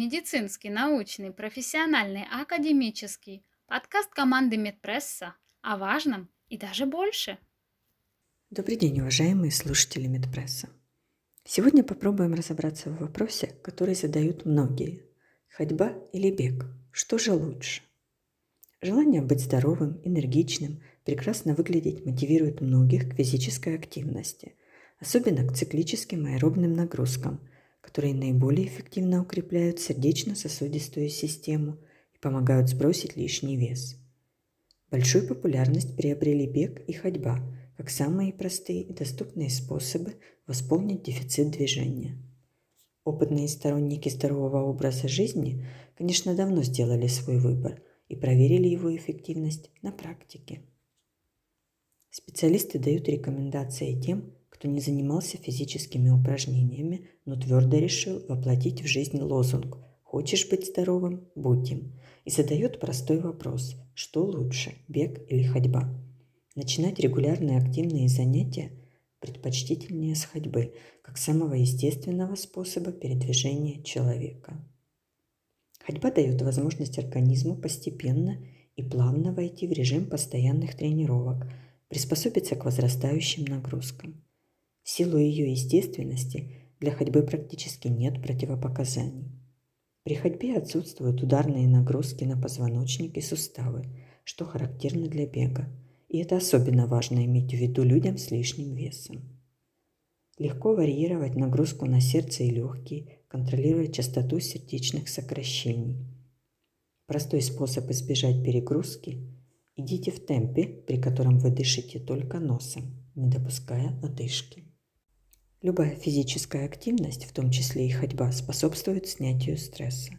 медицинский, научный, профессиональный, академический. Подкаст команды Медпресса о важном и даже больше. Добрый день, уважаемые слушатели Медпресса. Сегодня попробуем разобраться в вопросе, который задают многие. Ходьба или бег? Что же лучше? Желание быть здоровым, энергичным, прекрасно выглядеть мотивирует многих к физической активности, особенно к циклическим аэробным нагрузкам, которые наиболее эффективно укрепляют сердечно-сосудистую систему и помогают сбросить лишний вес. Большую популярность приобрели бег и ходьба как самые простые и доступные способы восполнить дефицит движения. Опытные сторонники здорового образа жизни, конечно, давно сделали свой выбор и проверили его эффективность на практике. Специалисты дают рекомендации тем, кто не занимался физическими упражнениями, но твердо решил воплотить в жизнь лозунг «Хочешь быть здоровым? Будь им» и задает простой вопрос «Что лучше, бег или ходьба?» Начинать регулярные активные занятия предпочтительнее с ходьбы, как самого естественного способа передвижения человека. Ходьба дает возможность организму постепенно и плавно войти в режим постоянных тренировок, приспособиться к возрастающим нагрузкам. Силу ее естественности для ходьбы практически нет противопоказаний. При ходьбе отсутствуют ударные нагрузки на позвоночник и суставы, что характерно для бега, и это особенно важно иметь в виду людям с лишним весом. Легко варьировать нагрузку на сердце и легкие, контролируя частоту сердечных сокращений. Простой способ избежать перегрузки – идите в темпе, при котором вы дышите только носом, не допуская одышки. Любая физическая активность, в том числе и ходьба, способствует снятию стресса.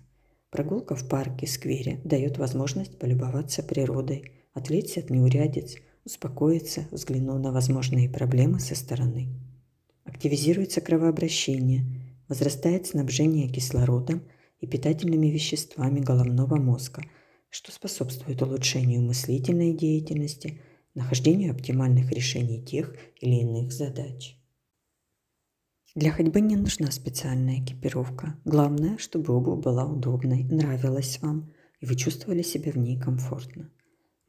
Прогулка в парке, сквере дает возможность полюбоваться природой, отвлечься от неурядиц, успокоиться, взглянув на возможные проблемы со стороны. Активизируется кровообращение, возрастает снабжение кислородом и питательными веществами головного мозга, что способствует улучшению мыслительной деятельности, нахождению оптимальных решений тех или иных задач. Для ходьбы не нужна специальная экипировка. Главное, чтобы обувь была удобной, нравилась вам, и вы чувствовали себя в ней комфортно.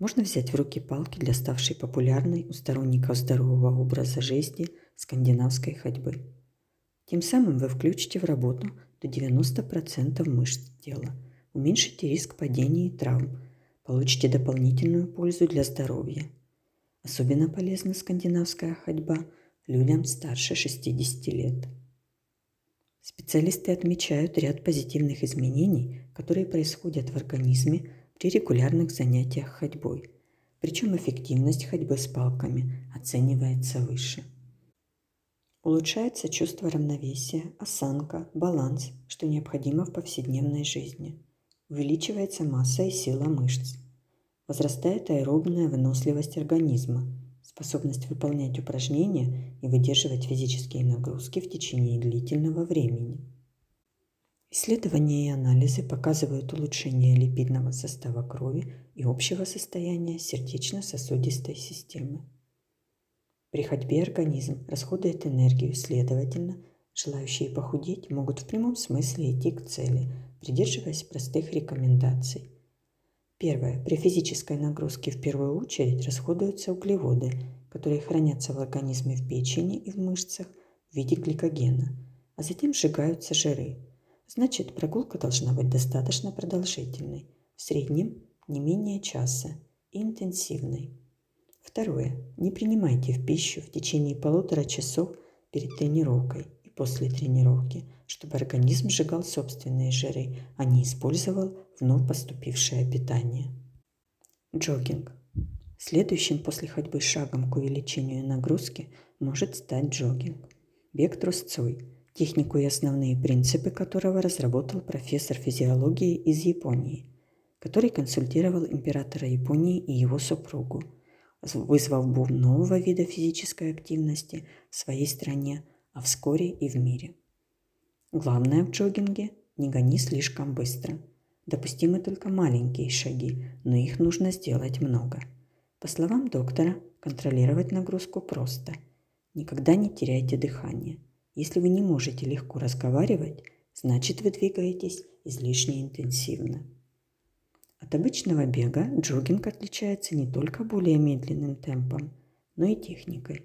Можно взять в руки палки для ставшей популярной у сторонников здорового образа жизни скандинавской ходьбы. Тем самым вы включите в работу до 90% мышц тела, уменьшите риск падений и травм, получите дополнительную пользу для здоровья. Особенно полезна скандинавская ходьба – людям старше 60 лет. Специалисты отмечают ряд позитивных изменений, которые происходят в организме при регулярных занятиях ходьбой. Причем эффективность ходьбы с палками оценивается выше. Улучшается чувство равновесия, осанка, баланс, что необходимо в повседневной жизни. Увеличивается масса и сила мышц. Возрастает аэробная выносливость организма, способность выполнять упражнения и выдерживать физические нагрузки в течение длительного времени. Исследования и анализы показывают улучшение липидного состава крови и общего состояния сердечно-сосудистой системы. При ходьбе организм расходует энергию, следовательно, желающие похудеть могут в прямом смысле идти к цели, придерживаясь простых рекомендаций – Первое. При физической нагрузке в первую очередь расходуются углеводы, которые хранятся в организме в печени и в мышцах в виде гликогена, а затем сжигаются жиры. Значит, прогулка должна быть достаточно продолжительной, в среднем не менее часа, и интенсивной. Второе. Не принимайте в пищу в течение полутора часов перед тренировкой и после тренировки, чтобы организм сжигал собственные жиры, а не использовал вновь поступившее питание. Джогинг. Следующим после ходьбы шагом к увеличению нагрузки может стать джогинг. Бег трусцой, технику и основные принципы которого разработал профессор физиологии из Японии, который консультировал императора Японии и его супругу, вызвав бум нового вида физической активности в своей стране, а вскоре и в мире. Главное в джогинге – не гони слишком быстро – Допустимы только маленькие шаги, но их нужно сделать много. По словам доктора, контролировать нагрузку просто. Никогда не теряйте дыхание. Если вы не можете легко разговаривать, значит вы двигаетесь излишне интенсивно. От обычного бега джогинг отличается не только более медленным темпом, но и техникой.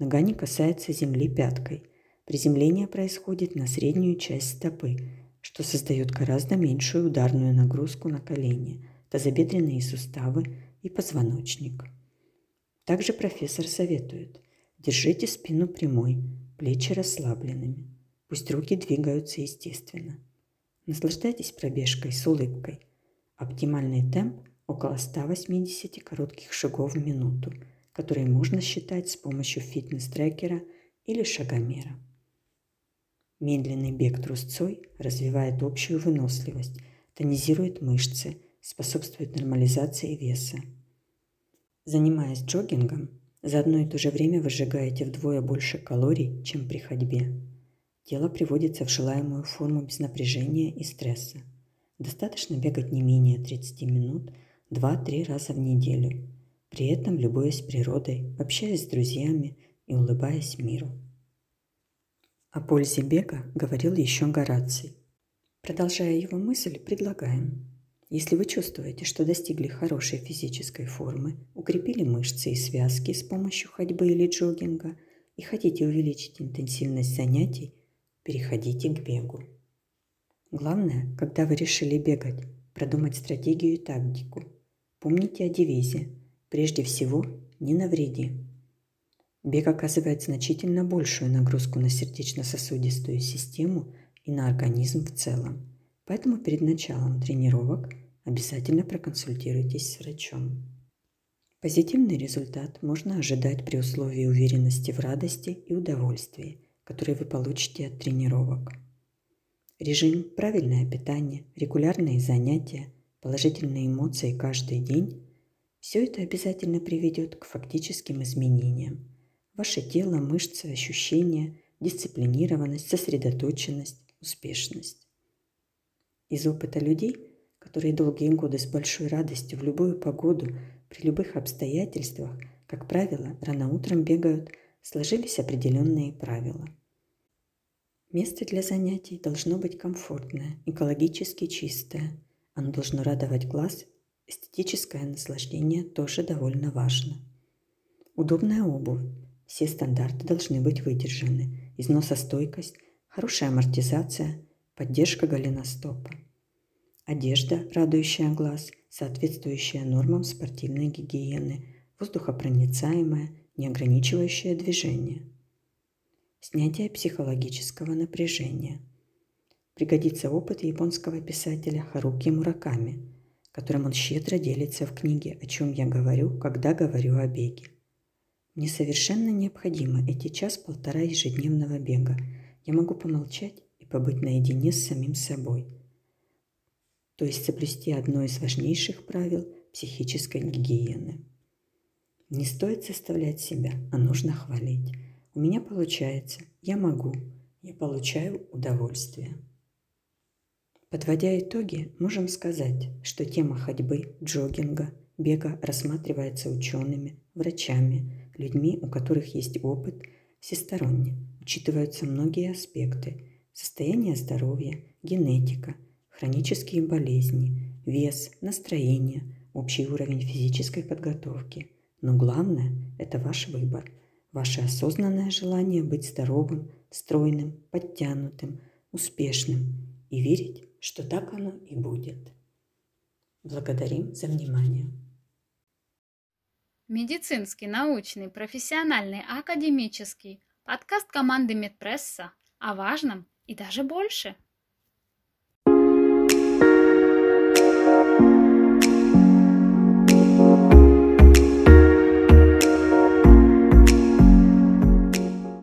Нога не касается земли пяткой. Приземление происходит на среднюю часть стопы, что создает гораздо меньшую ударную нагрузку на колени, тазобедренные суставы и позвоночник. Также профессор советует держите спину прямой, плечи расслабленными. Пусть руки двигаются естественно. Наслаждайтесь пробежкой с улыбкой. Оптимальный темп – около 180 коротких шагов в минуту, которые можно считать с помощью фитнес-трекера или шагомера. Медленный бег трусцой развивает общую выносливость, тонизирует мышцы, способствует нормализации веса. Занимаясь джогингом, за одно и то же время вы сжигаете вдвое больше калорий, чем при ходьбе. Тело приводится в желаемую форму без напряжения и стресса. Достаточно бегать не менее 30 минут 2-3 раза в неделю, при этом любуясь природой, общаясь с друзьями и улыбаясь миру. О пользе бега говорил еще Гораций. Продолжая его мысль, предлагаем. Если вы чувствуете, что достигли хорошей физической формы, укрепили мышцы и связки с помощью ходьбы или джогинга и хотите увеличить интенсивность занятий, переходите к бегу. Главное, когда вы решили бегать, продумать стратегию и тактику. Помните о девизе «Прежде всего, не навреди». Бег оказывает значительно большую нагрузку на сердечно-сосудистую систему и на организм в целом. Поэтому перед началом тренировок обязательно проконсультируйтесь с врачом. Позитивный результат можно ожидать при условии уверенности в радости и удовольствии, которые вы получите от тренировок. Режим, правильное питание, регулярные занятия, положительные эмоции каждый день – все это обязательно приведет к фактическим изменениям – Ваше тело, мышцы, ощущения, дисциплинированность, сосредоточенность, успешность. Из опыта людей, которые долгие годы с большой радостью в любую погоду, при любых обстоятельствах, как правило, рано утром бегают, сложились определенные правила. Место для занятий должно быть комфортное, экологически чистое. Оно должно радовать глаз, эстетическое наслаждение тоже довольно важно. Удобная обувь, все стандарты должны быть выдержаны. Износостойкость, хорошая амортизация, поддержка голеностопа. Одежда, радующая глаз, соответствующая нормам спортивной гигиены, воздухопроницаемая, не ограничивающая движение. Снятие психологического напряжения. Пригодится опыт японского писателя Харуки Мураками, которым он щедро делится в книге «О чем я говорю, когда говорю о беге». Мне совершенно необходимо эти час-полтора ежедневного бега. Я могу помолчать и побыть наедине с самим собой. То есть соблюсти одно из важнейших правил психической гигиены. Не стоит составлять себя, а нужно хвалить. У меня получается, я могу, я получаю удовольствие. Подводя итоги, можем сказать, что тема ходьбы, джогинга, бега рассматривается учеными, врачами, людьми, у которых есть опыт, всесторонне. Учитываются многие аспекты – состояние здоровья, генетика, хронические болезни, вес, настроение, общий уровень физической подготовки. Но главное – это ваш выбор, ваше осознанное желание быть здоровым, стройным, подтянутым, успешным и верить, что так оно и будет. Благодарим за внимание. Медицинский, научный, профессиональный, академический. Подкаст команды Медпресса о важном и даже больше.